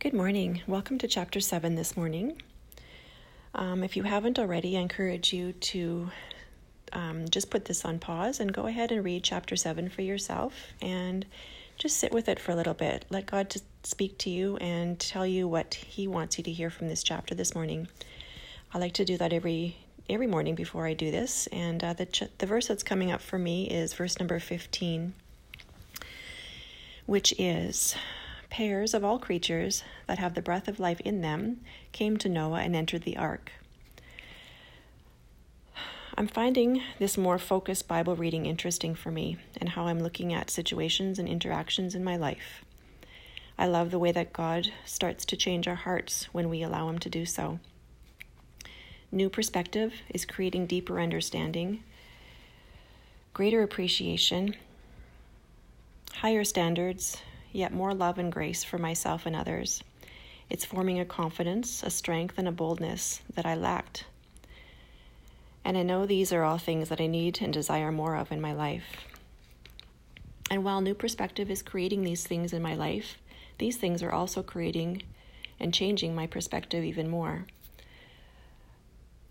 Good morning. Welcome to chapter 7 this morning. Um, if you haven't already, I encourage you to um, just put this on pause and go ahead and read chapter 7 for yourself and just sit with it for a little bit. Let God speak to you and tell you what He wants you to hear from this chapter this morning. I like to do that every every morning before I do this, and uh, the ch- the verse that's coming up for me is verse number 15, which is pairs of all creatures that have the breath of life in them came to Noah and entered the ark. I'm finding this more focused Bible reading interesting for me and how I'm looking at situations and interactions in my life. I love the way that God starts to change our hearts when we allow Him to do so. New perspective is creating deeper understanding, greater appreciation, higher standards, yet more love and grace for myself and others. It's forming a confidence, a strength, and a boldness that I lacked. And I know these are all things that I need and desire more of in my life. And while New Perspective is creating these things in my life, these things are also creating and changing my perspective even more.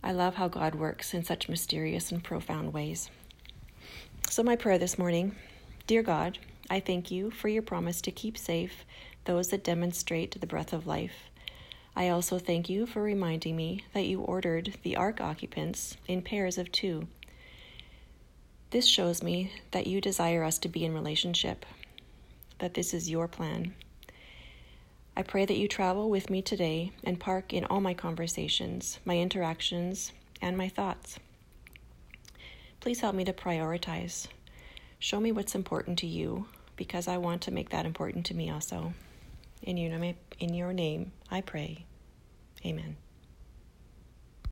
I love how God works in such mysterious and profound ways. So, my prayer this morning Dear God, I thank you for your promise to keep safe those that demonstrate the breath of life. I also thank you for reminding me that you ordered the ark occupants in pairs of two. This shows me that you desire us to be in relationship, that this is your plan. I pray that you travel with me today and park in all my conversations, my interactions, and my thoughts. Please help me to prioritize. Show me what's important to you because I want to make that important to me also. In your name, in your name I pray. Amen.